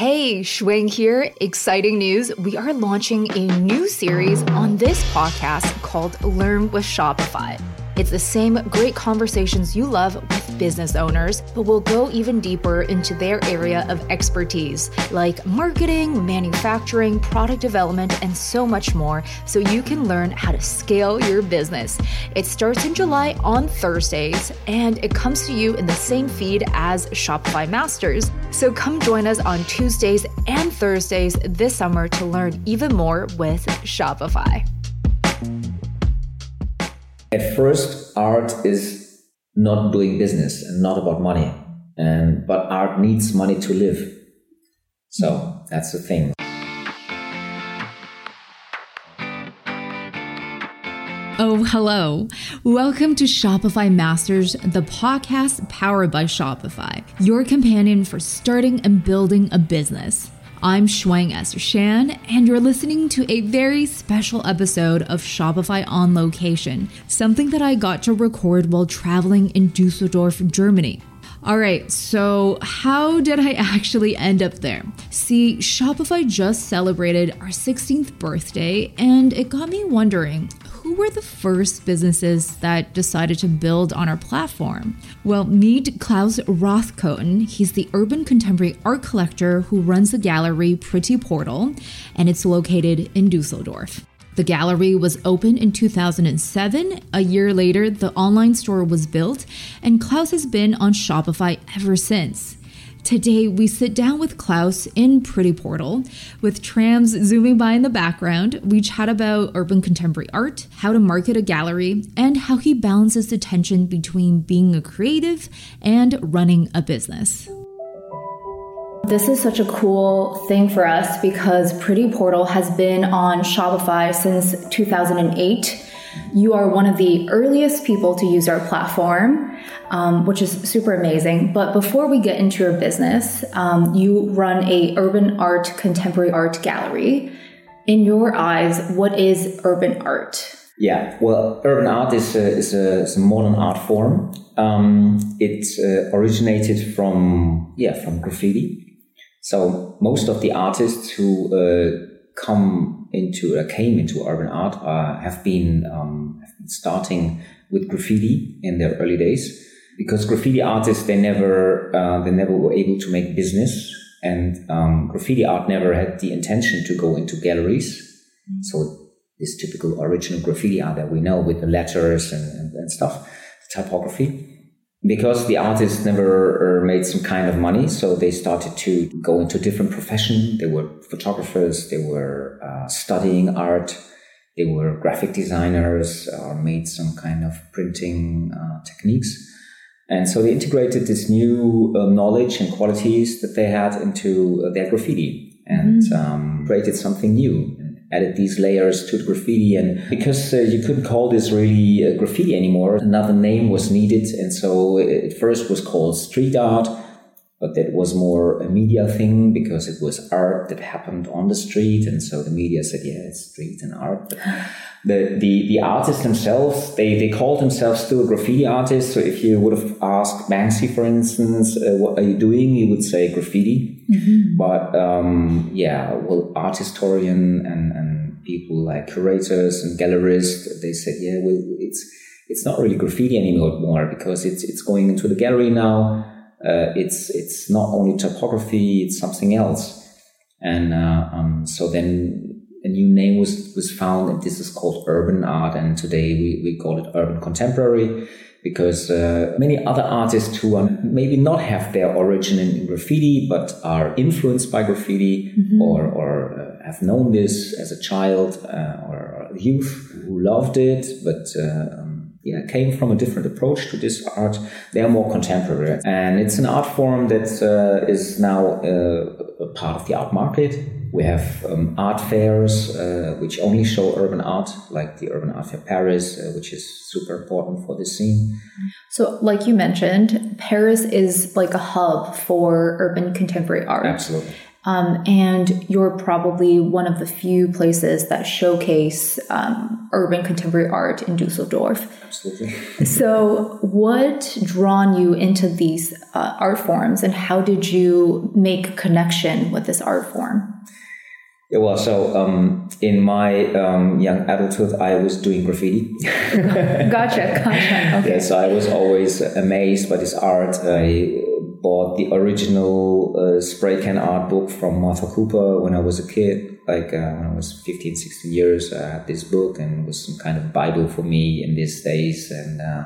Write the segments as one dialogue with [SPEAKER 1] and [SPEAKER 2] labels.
[SPEAKER 1] Hey, Shuang here. Exciting news. We are launching a new series on this podcast called Learn with Shopify. It's the same great conversations you love with business owners, but we'll go even deeper into their area of expertise, like marketing, manufacturing, product development, and so much more, so you can learn how to scale your business. It starts in July on Thursdays, and it comes to you in the same feed as Shopify Masters. So come join us on Tuesdays and Thursdays this summer to learn even more with Shopify.
[SPEAKER 2] At first, art is not doing business and not about money. And but art needs money to live. So that's the thing.
[SPEAKER 1] Oh, hello. Welcome to Shopify Masters, the podcast powered by Shopify, your companion for starting and building a business. I'm Shuang Esther Shan, and you're listening to a very special episode of Shopify on Location, something that I got to record while traveling in Dusseldorf, Germany. All right, so how did I actually end up there? See, Shopify just celebrated our 16th birthday, and it got me wondering who were the first businesses that decided to build on our platform? Well, meet Klaus Rosskothen. He's the urban contemporary art collector who runs the gallery Pretty Portal, and it's located in Dusseldorf. The gallery was opened in 2007. A year later, the online store was built, and Klaus has been on Shopify ever since. Today, we sit down with Klaus in Pretty Portal. With trams zooming by in the background, we chat about urban contemporary art, how to market a gallery, and how he balances the tension between being a creative and running a business. This is such a cool thing for us because Pretty Portal has been on Shopify since 2008 you are one of the earliest people to use our platform, um, which is super amazing. But before we get into your business, um, you run a urban art, contemporary art gallery. In your eyes, what is urban art?
[SPEAKER 2] Yeah, well, urban art is a, is a, is a modern art form. Um, it uh, originated from yeah from graffiti. So most of the artists who uh, come into uh, came into urban art uh, have been um, starting with graffiti in their early days. Because graffiti artists they never uh, they never were able to make business. And um, graffiti art never had the intention to go into galleries. Mm-hmm. so this typical original graffiti art that we know with the letters and, and, and stuff typography because the artists never uh, made some kind of money, so they started to go into different profession. They were photographers, they were uh, studying art, they were graphic designers, or made some kind of printing uh, techniques. And so they integrated this new uh, knowledge and qualities that they had into uh, their graffiti and mm. um, created something new added these layers to the graffiti. And because uh, you couldn't call this really uh, graffiti anymore, another name was needed. And so it first was called street art, but that was more a media thing because it was art that happened on the street. And so the media said, yeah, it's street and art. But the, the, the artists themselves, they, they called themselves still graffiti artists. So if you would have asked Banksy, for instance, uh, what are you doing? He would say graffiti. Mm-hmm. But um, yeah, well, art historian and, and people like curators and gallerists, they said, yeah, well, it's it's not really graffiti anymore because it's it's going into the gallery now. Uh, it's it's not only typography; it's something else. And uh, um, so then a new name was was found, and this is called urban art. And today we we call it urban contemporary because uh, many other artists who are maybe not have their origin in, graffiti but are influenced by graffiti mm-hmm. or, or uh, have known this as a child uh, or youth who loved it but uh, um, yeah came from a different approach to this art they are more contemporary and it's an art form that uh, is now uh, a part of the art market we have um, art fairs uh, which only show urban art, like the Urban Art Fair Paris, uh, which is super important for this scene.
[SPEAKER 1] So, like you mentioned, Paris is like a hub for urban contemporary art.
[SPEAKER 2] Absolutely.
[SPEAKER 1] Um, and you're probably one of the few places that showcase um, urban contemporary art in Dusseldorf.
[SPEAKER 2] Absolutely.
[SPEAKER 1] so, what drawn you into these uh, art forms, and how did you make connection with this art form?
[SPEAKER 2] Yeah, well, so um, in my um, young adulthood, I was doing graffiti.
[SPEAKER 1] gotcha, gotcha. Okay.
[SPEAKER 2] Yeah, so I was always amazed by this art. I bought the original uh, spray can art book from Martha Cooper when I was a kid. Like uh, when I was 15, 16 years, I had this book and it was some kind of Bible for me in these days. And uh,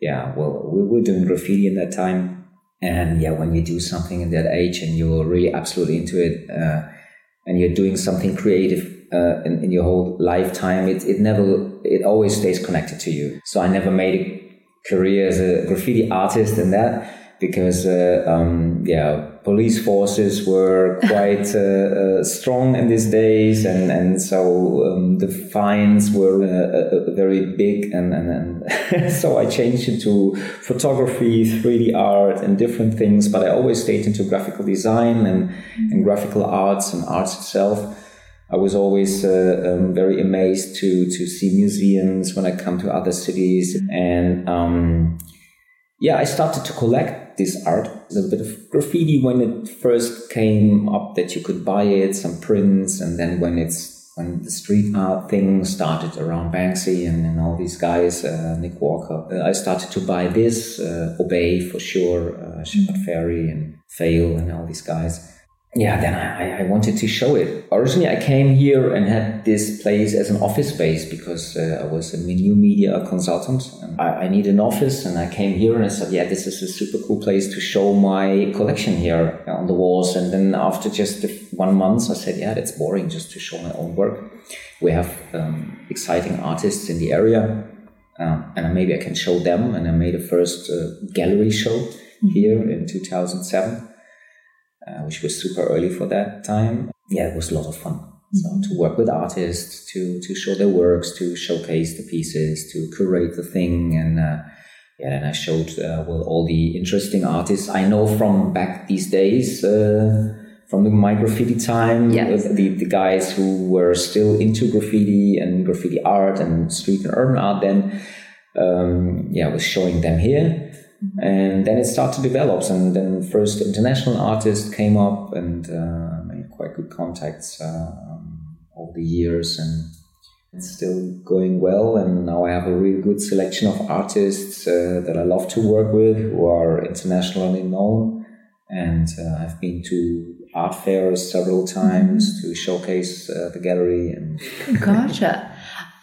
[SPEAKER 2] yeah, well, we were doing graffiti in that time. And yeah, when you do something in that age and you're really absolutely into it, uh, and you're doing something creative uh, in, in, your whole lifetime, it, it never, it always stays connected to you. So I never made a career as a graffiti artist and that because, uh, um, yeah, police forces were quite uh, uh, strong in these days, and and so um, the fines were uh, uh very big, and and, and so I changed into photography, 3D art, and different things. But I always stayed into graphical design and and graphical arts and arts itself. I was always uh, um, very amazed to to see museums when I come to other cities, and um, yeah, I started to collect this art, a little bit of graffiti when it first came up that you could buy it, some prints, and then when it's when the street art thing started around Banksy and, and all these guys, uh, Nick Walker, uh, I started to buy this, uh, Obey for sure, uh, Shepard. Fairey and Faile and all these guys yeah, then I, I wanted to show it. Originally, I came here and had this place as an office space because uh, I was a new media consultant. I, I need an office, and I came here and I said, "Yeah, this is a super cool place to show my collection here on the walls." And then after just one month, I said, "Yeah, that's boring just to show my own work. We have um, exciting artists in the area, uh, and maybe I can show them." And I made a first uh, gallery show mm-hmm. here in 2007 uh, which was super early for that time. Yeah, it was a lot of fun. So mm-hmm. to work with artists, to to show their works, to showcase the pieces, to curate the thing, and uh, yeah, and I showed uh, well all the interesting artists I know from back these days. Uh, from the my graffiti time,
[SPEAKER 1] yes.
[SPEAKER 2] the, the guys who were still into graffiti and graffiti art and street and urban art, then um, yeah, I was showing them here and then it started to develop. And then first international artists came up and uh, made quite good contacts uh, over the years. And it's still going well. And now i have a really good selection of artists uh, that i love to work with who are internationally known. And uh, i've been to art fairs several times mm-hmm. to showcase uh, the gallery and
[SPEAKER 1] gotcha.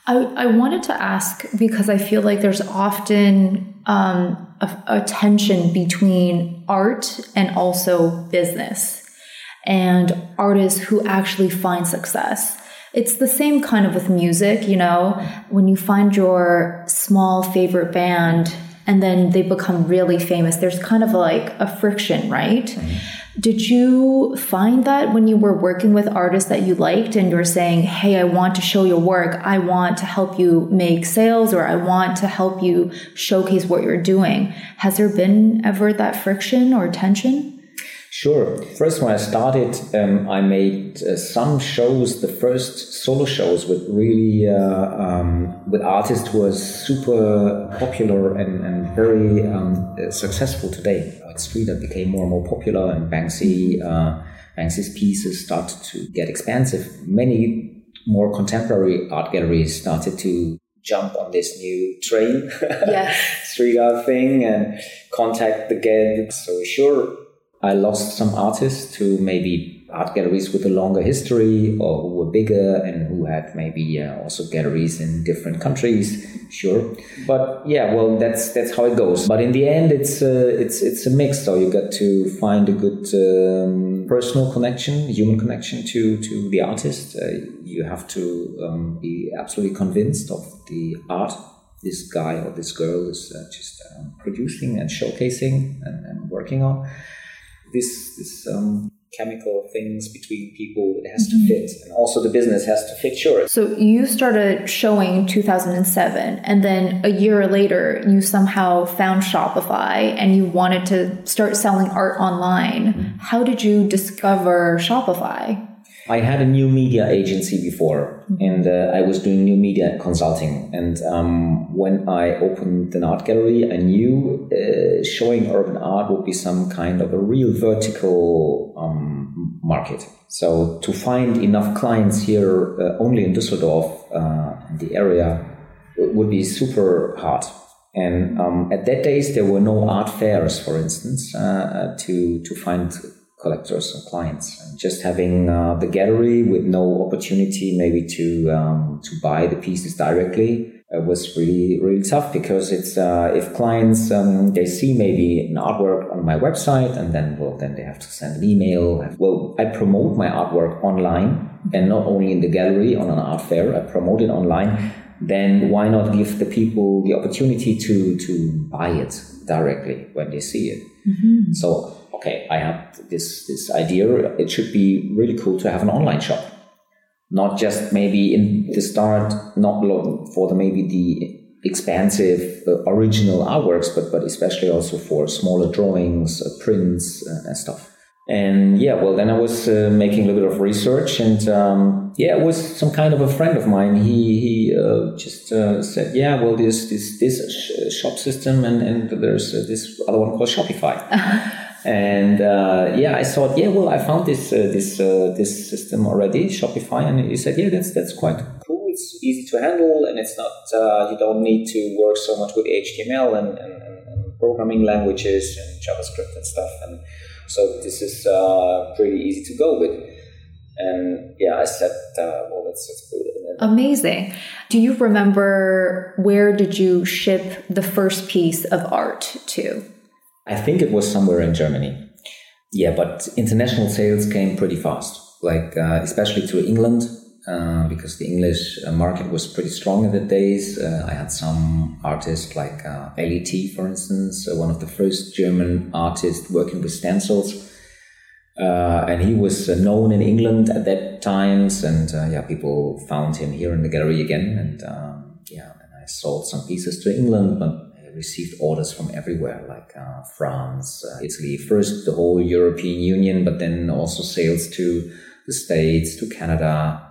[SPEAKER 1] I, I wanted to ask because I feel like there's often um, a, a tension between art and also business and artists who actually find success. It's the same kind of with music, you know, when you find your small favorite band and then they become really famous, there's kind of like a friction, right? Mm-hmm did you find that when you were working with artists that you liked and you're saying, hey, I want to show your work, I want to help you make sales, or I want to help you showcase what you're doing? Has there been ever that friction or tension?
[SPEAKER 2] Sure. First, when I started, um, I made uh, some shows, the first solo shows with really uh, um, with artists who are super popular and, and very um, successful today. Like street art became more and more popular, and Banksy uh, Banksy's pieces started to get expansive. Many more contemporary art galleries started to jump on this new train,
[SPEAKER 1] yes.
[SPEAKER 2] street art thing, and contact the guests. So sure I lost some artists to maybe art galleries with a longer history or who were bigger and who had maybe uh, also galleries in different countries. Sure, but yeah, well, that's that's how it goes. But in the end, it's uh, it's it's a mix. So you got to find a good um, personal connection, human connection to to the artist. Uh, you have to um, be absolutely convinced of the art this guy or this girl is uh, just um, producing and showcasing and, and working on this this um, chemical things between people it has mm-hmm. to fit and also the business has to fit sure
[SPEAKER 1] so you started showing 2007 and then a year later you somehow found shopify and you wanted to start selling art online mm-hmm. how did you discover shopify
[SPEAKER 2] I had a new media agency before, mm-hmm. and uh, I was doing new media consulting. And um, when I opened an art gallery, I knew uh, showing urban art would be some kind of a real vertical um, market. So to find enough clients here uh, only in Düsseldorf, uh, the area, would be super hard. And um, at that days, there were no art fairs, for instance, uh, to to find collectors and clients. And just having uh, the gallery with no opportunity maybe to um, to buy the pieces directly uh, was really really tough because it's uh, if clients um, they see maybe an artwork on my website and then well then they have to send an email. Well, I promote my artwork online and not only in the gallery on an art fair. I promote it online then why not give the people the opportunity to to buy it directly when they see it? Mm-hmm. So okay, I have this this idea. It should be really cool to have an online shop, not just maybe in the start, not for the maybe the expansive uh, original artworks, but but especially also for smaller drawings, uh, prints, uh, and stuff. And yeah, well, then I was uh, making a little bit of research, and um, yeah, it was some kind of a friend of mine. He he uh, just uh, said, yeah, well, there's this this sh- shop system, and and there's this other one called Shopify. and uh, yeah, I thought, yeah, well, I found this uh, this this system already, Shopify, and he said, yeah, that's that's quite cool. It's easy to handle, and it's not you don't need to work so much with HTML and, and, and programming languages and JavaScript and stuff, and so this is uh, pretty easy to go with. And yeah, I said, uh, well, put it in.
[SPEAKER 1] Amazing. Do you remember where did you ship the first piece of art to?
[SPEAKER 2] I think it was somewhere in Germany. Yeah, but international sales came pretty fast, like uh, especially to England uh, because the English uh, market was pretty strong in the days. Uh, I had some artists like uh, LET, for instance, uh, one of the first German artists working with stencils. and he was known in England at that times, and yeah, people found him here in the gallery again, and um, yeah, and I sold some pieces to England, but received orders from everywhere, like France, Italy, first the whole European Union, but then also sales to the States, to Canada,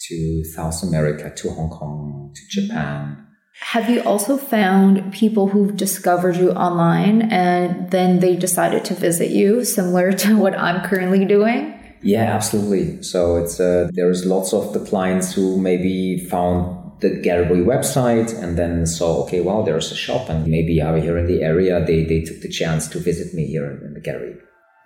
[SPEAKER 2] to South America, to Hong Kong, to Japan.
[SPEAKER 1] Have you also found people who've discovered you online and then they decided to visit you, similar to what I'm currently doing?
[SPEAKER 2] Yeah, absolutely. So it's uh, there's lots of the clients who maybe found the gallery website and then saw, okay, well, there's a shop and maybe are here in the area. They, they took the chance to visit me here in the gallery.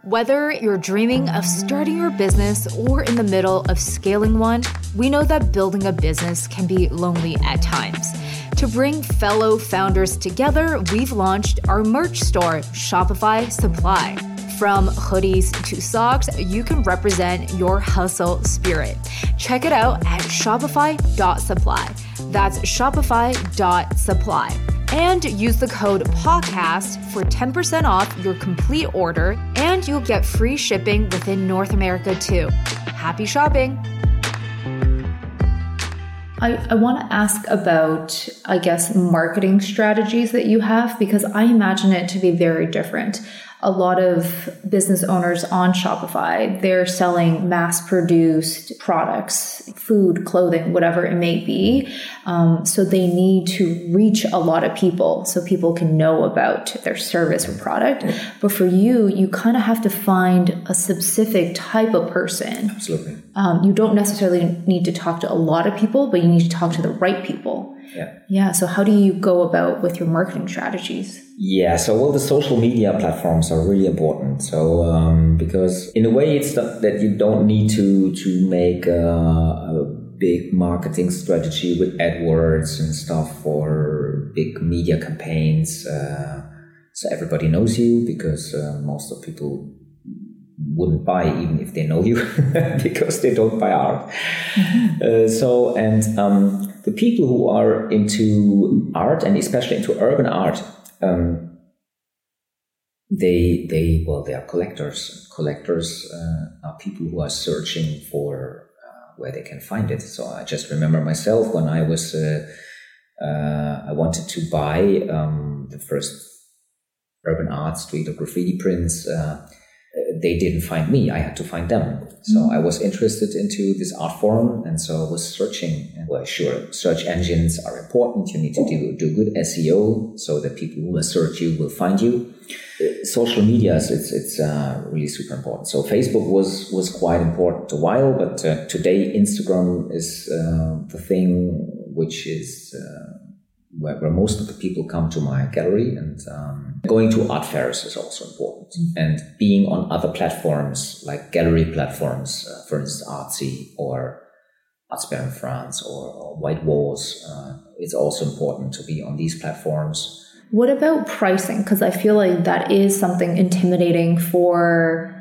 [SPEAKER 1] Whether you're dreaming of starting your business or in the middle of scaling one, we know that building a business can be lonely at times. To bring fellow founders together, we've launched our merch store, Shopify Supply. From hoodies to socks, you can represent your hustle spirit. Check it out at shopify.supply. That's shopify.supply and use the code PODCAST for 10% off your complete order, and you'll get free shipping within North America too. Happy shopping! I, I want to ask about, I guess, marketing strategies that you have because I imagine it to be very different a lot of business owners on Shopify, they're selling mass produced products, food, clothing, whatever it may be. Um, so they need to reach a lot of people so people can know about their service or product. But for you, you kind of have to find a specific type of person.
[SPEAKER 2] Absolutely.
[SPEAKER 1] Um, you don't necessarily need to talk to a lot of people, but you need to talk to the right people.
[SPEAKER 2] Yeah.
[SPEAKER 1] Yeah. So how do you go about with your marketing strategies?
[SPEAKER 2] Yeah, so well, the social media platforms are really important. So um, because in a way, it's not that you don't need to to make a, a, big marketing strategy with AdWords and stuff for big media campaigns. Uh, so everybody knows you because uh, most of people wouldn't buy even if they know you because they don't buy art. Mm-hmm. Uh, so and um, the people who are into art and especially into urban art um, they they well they are collectors. Collectors uh, are people who are searching for uh, where they can find it. So I just remember myself when I was uh, uh I wanted to buy um, the first urban art street or graffiti prints. Uh, they didn't find me. I had to find them. So mm-hmm. I was interested into this art form. And so I was searching. And well, sure, search engines are important. You need to do, do good SEO so that people who will search you will find you. Social media, it's, it's uh, really super important. So Facebook was, was quite important a while, but uh, today Instagram is uh, the thing which is uh, where, where, most of the people come to my gallery and um, going to art fairs is also important. Mm-hmm. and being on other platforms like gallery platforms uh, for instance artsy or Artsper in france or, or white walls uh, it's also important to be on these platforms.
[SPEAKER 1] What about pricing? Because i feel like that is something intimidating for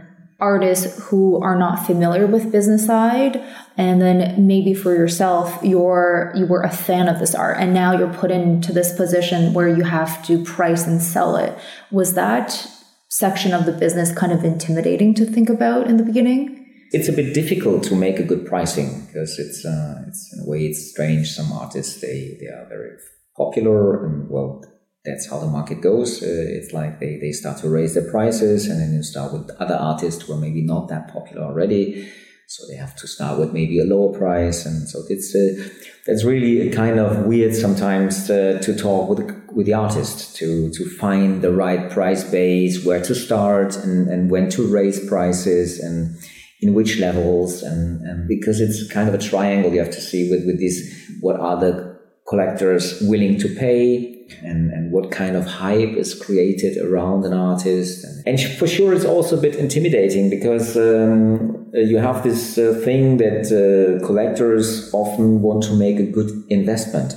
[SPEAKER 1] artists who are not familiar with business side and then maybe for yourself you're you were a fan of this art and now you're put into this position where you have to price and sell it. Was that section of the business kind of intimidating to think about in the beginning?
[SPEAKER 2] It's a bit difficult to make a good pricing because it's uh, it's in a way it's strange. Some artists they they are very popular and well that's how the market goes. Uh, it's like they, they start to raise their prices and then you start with other artists who are maybe not that popular already. So they have to start with maybe a lower price. And so it's, uh, really kind of weird sometimes uh, to talk with, with the artist to, to find the right price base, where to start and, and when to raise prices and in which levels. And, and because it's kind of a triangle you have to see with, with this, what are the collectors willing to pay? And, and what kind of hype is created around an artist. And, for sure, it's also a bit intimidating because um, uh, you have this uh, thing that uh, collectors often want to make a good investment.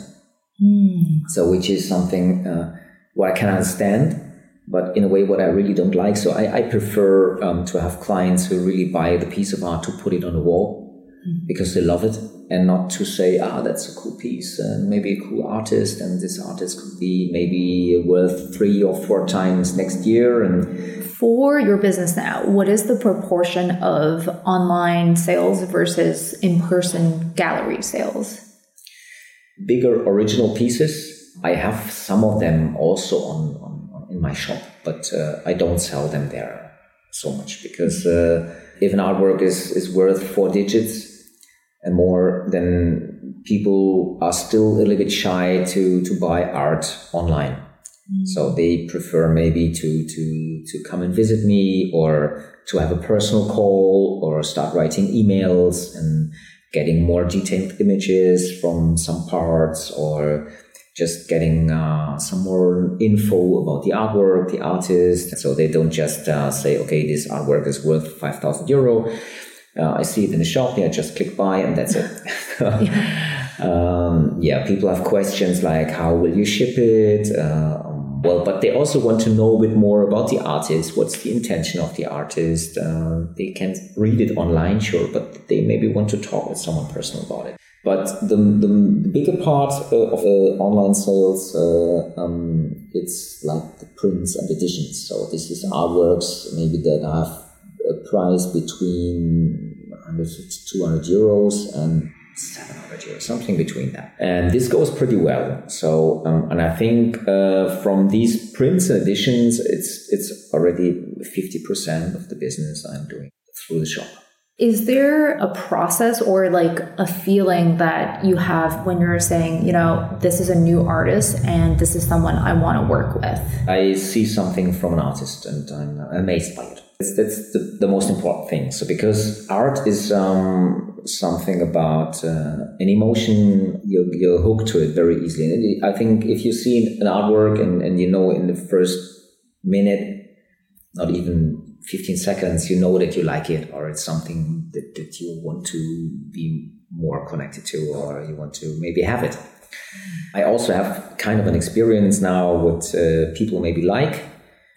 [SPEAKER 2] Mm. So, which is something uh, what I can understand, but in a way, what I really don't like. So, I, I prefer um, to have clients who really buy the piece of art to put it on the wall. Because they love it and not to say, ah, that's a cool piece and maybe a cool artist, and this artist could be maybe worth three or four times next year. And
[SPEAKER 1] for your business now, what is the proportion of online sales versus in person gallery sales?
[SPEAKER 2] Bigger original pieces. I have some of them also on, on, on in my shop, but uh, I don't sell them there so much because uh, if an artwork is, is worth four digits, and more than people are still a little bit shy to to buy art online. Mm. So they prefer maybe to to to come and visit me or to have a personal call or start writing emails and getting more detailed images from some parts or just getting uh, some more info about the artwork, the artist. So they don't just uh, say, okay, this artwork is worth 5,000 euro uh, I see it in the shop. Yeah, just click buy and that's it. yeah. Um, yeah, people have questions like how will you ship it? Uh, well, but they also want to know a bit more about the artist. What's the intention of the artist? Uh, they can read it online, sure, but they maybe want to talk with someone personal about it. But the, the bigger part uh, of uh, online sales, uh, um, it's like the prints and editions. So this is artworks maybe that have a price between 100 to 200 euros and 700 euros, something between that. And this goes pretty well. So, um, and I think uh, from these prints and editions, it's it's already 50% of the business I'm doing through the shop.
[SPEAKER 1] Is there a process or like a feeling that you have when you're saying, you know, this is a new artist and this is someone I want to work with?
[SPEAKER 2] I see something from an artist and I'm amazed by it. That's, the, the most important thing. So, because art is um, something about uh, an emotion, you're, you're hooked to it very easily. And I think if you see an artwork and, and you know in the first minute, not even 15 seconds, you know that you like it or it's something that, that you want to be more connected to or you want to maybe have it. I also have kind of an experience now what uh, people maybe like.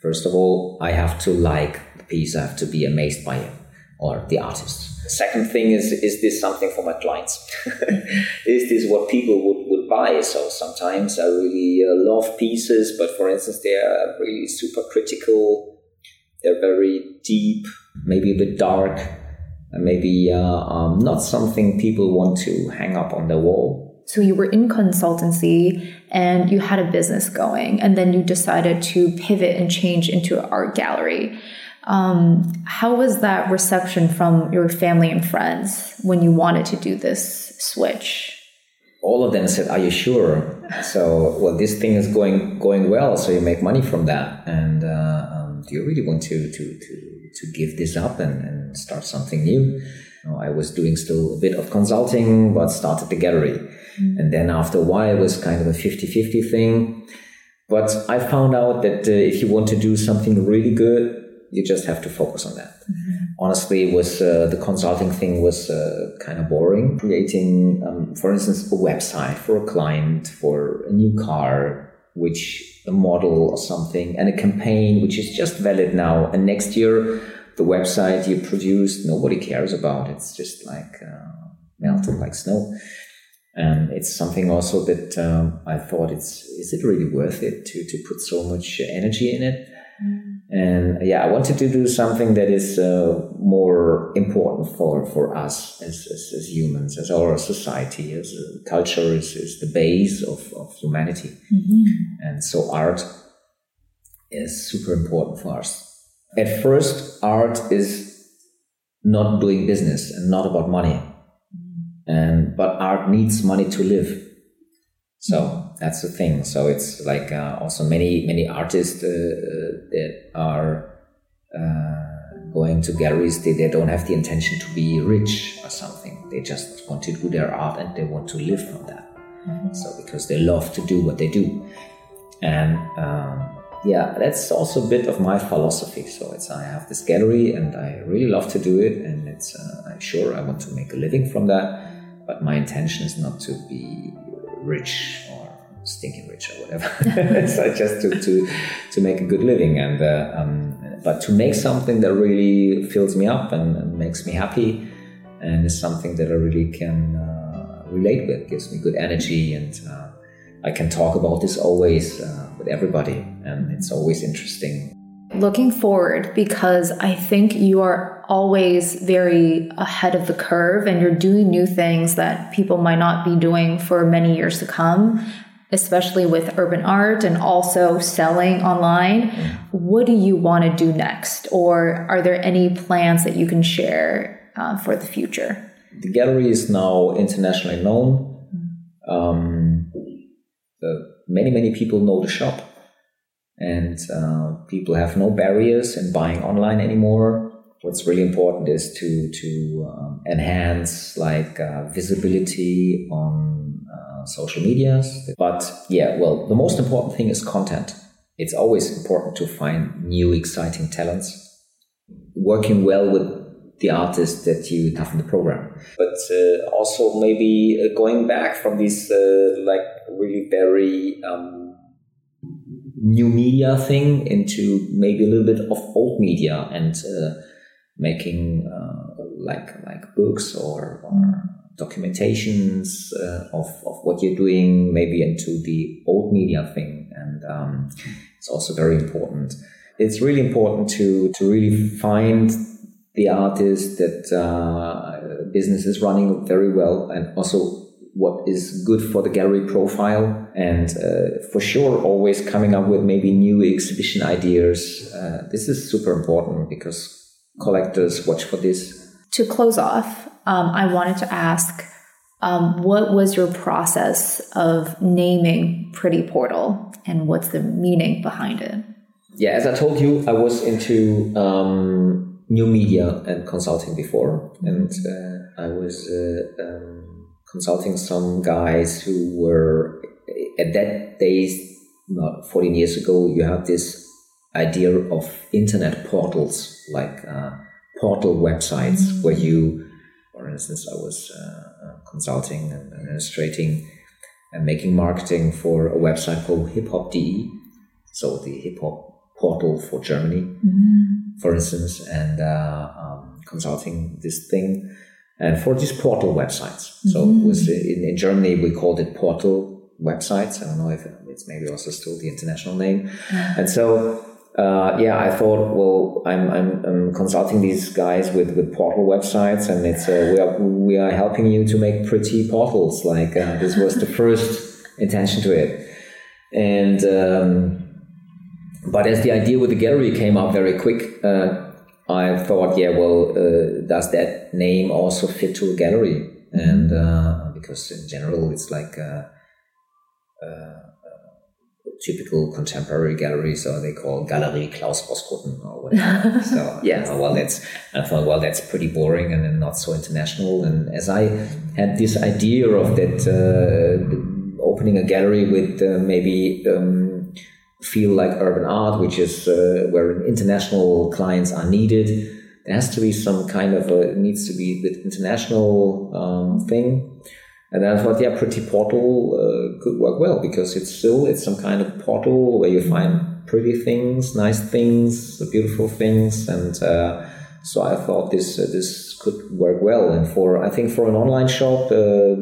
[SPEAKER 2] First of all, I have to like piece, I have to be amazed by it or the artist. Second thing is, is this something for my clients? is this what people would, would buy? So sometimes I really uh, love pieces, but for instance, they are really super critical they're very deep, maybe a bit dark, and maybe uh, um, not something people want to hang up on their wall.
[SPEAKER 1] So you were in consultancy and you had a business going, and then you decided to pivot and change into an art gallery. Um, how was that reception from your family and friends when you wanted to do this switch?
[SPEAKER 2] All of them said, "Are you sure?" So, well, this thing is going going well, so you make money from that, and uh, um, do you really want to to to to give this up and, and start something new? I was doing still a bit of consulting, but started the gallery, mm-hmm. and then after a while, it was kind of a 50-50 thing. But I found out that uh, if you want to do something really good, you just have to focus on that. Mm-hmm. Honestly, was uh, the consulting thing was uh, kind of boring. Creating, um, for instance, a website for a client for a new car, which a model or something, and a campaign which is just valid now, and next year the website you produce nobody cares about. It's just like uh, melted like snow. And it's something also that um, I thought it's is it really worth it to to put so much energy in it? Mm. And yeah, I wanted to do something that is uh, more important for, for us as, as, as, humans, as our society, as a culture is, is the base of, of humanity. Mm-hmm. And so art is super important for us. At first, art is not doing business and not about money. Mm-hmm. And, but art needs money to live. So that's the thing. So it's like uh, also many many artists uh, uh, that are uh, going to galleries. They, they don't have the intention to be rich or something. They just want to do their art and they want to live from that. Mm-hmm. So because they love to do what they do, and um, yeah, that's also a bit of my philosophy. So it's I have this gallery and I really love to do it, and it's uh, I'm sure I want to make a living from that. But my intention is not to be rich or stinking rich or whatever. so just to, to, to make a good living and, uh, um, but to make something that really fills me up and, and, makes me happy and is something that I really can uh, relate with, gives me good energy and uh, I can talk about this always uh, with everybody and it's always interesting
[SPEAKER 1] looking forward because I think you are always very ahead of the curve and you're doing new things that people might not be doing for many years to come, especially with urban art and also selling online. What do you want to do next? Or are there any plans that you can share uh, for the future?
[SPEAKER 2] The gallery is now internationally known. Um, many, many people know the shop and uh, people have no barriers in buying online anymore. What's really important is to to um, enhance like uh, visibility on social medias. But yeah, well, the most important thing is content. It's always important to find new, exciting talents, working well with the artists that you have in the program. But uh, also maybe uh, going back from these uh, like really very um, new media thing into maybe a little bit of old media and uh, making uh, like like books or, or documentations uh, of, of what you're doing maybe into the old media thing. And um, it's also very important. It's really important to to really find the artist that uh, business is running very well and also what is good for the gallery profile. And uh, for sure always coming up with maybe new exhibition ideas. Uh, this is super important because collectors watch for this.
[SPEAKER 1] To close off um, i wanted to ask um, what was your process of naming pretty portal and what's the meaning behind it
[SPEAKER 2] yeah as i told you i was into um, new media and consulting before and uh, i was uh, um, consulting some guys who were at that days, about 14 years ago, you had this idea of internet portals, like uh, portal websites mm-hmm. where you, for instance, I was uh, uh, consulting and administrating and making marketing for a website called hiphop.de, so the hip hop portal for Germany, mm-hmm. for instance, and uh, um, consulting this thing and for these portal websites. Mm-hmm. So was in, in Germany we called it portal websites. I don't know if it's maybe also still the international name. And so uh, yeah, I thought, well, I'm, I'm, I'm, consulting these guys with, with portal websites, and it's uh, we are we are helping you to make pretty portals. Like uh, this was the first intention to it, and um, but as the idea with the gallery came up very quick, uh, I thought, yeah, well, uh, does that name also fit to a gallery? And uh, because in general, it's like typical contemporary galleries, or they call Galerie Klaus Rosskothen or whatever. so
[SPEAKER 1] yes.
[SPEAKER 2] well, that's I thought, well, that's pretty boring and then not so international. And as I had this idea of that uh, opening a gallery with uh, maybe. Um, feel like urban art, which is uh, where international clients are needed. There has to be some kind of a, it needs to be the international um, thing. And then I thought, yeah, Pretty Portal uh, could work well because it's still, it's some kind of portal where you find pretty things, nice things, beautiful things. And uh, so I thought this, uh, this could work well. And for, I think for an online shop, uh,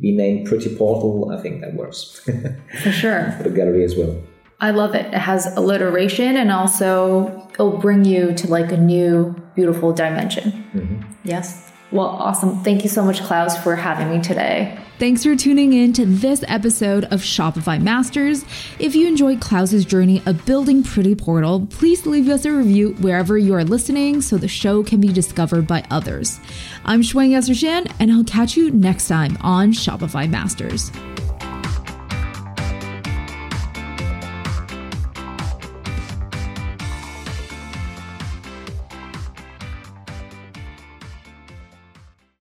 [SPEAKER 2] be named Pretty Portal, I think that works.
[SPEAKER 1] for sure.
[SPEAKER 2] for the gallery as well.
[SPEAKER 1] I love it. It has alliteration and also it'll bring you to like a new, beautiful dimension. Mm-hmm. Yes. Well, awesome. Thank you so much, Klaus, for having me today. Thanks for tuning in to this episode of Shopify Masters. If you enjoyed Klaus's journey of building Pretty Portal, please leave us a review wherever you are listening so the show can be discovered by others. I'm Shuang Shan, and I'll catch you next time on Shopify Masters.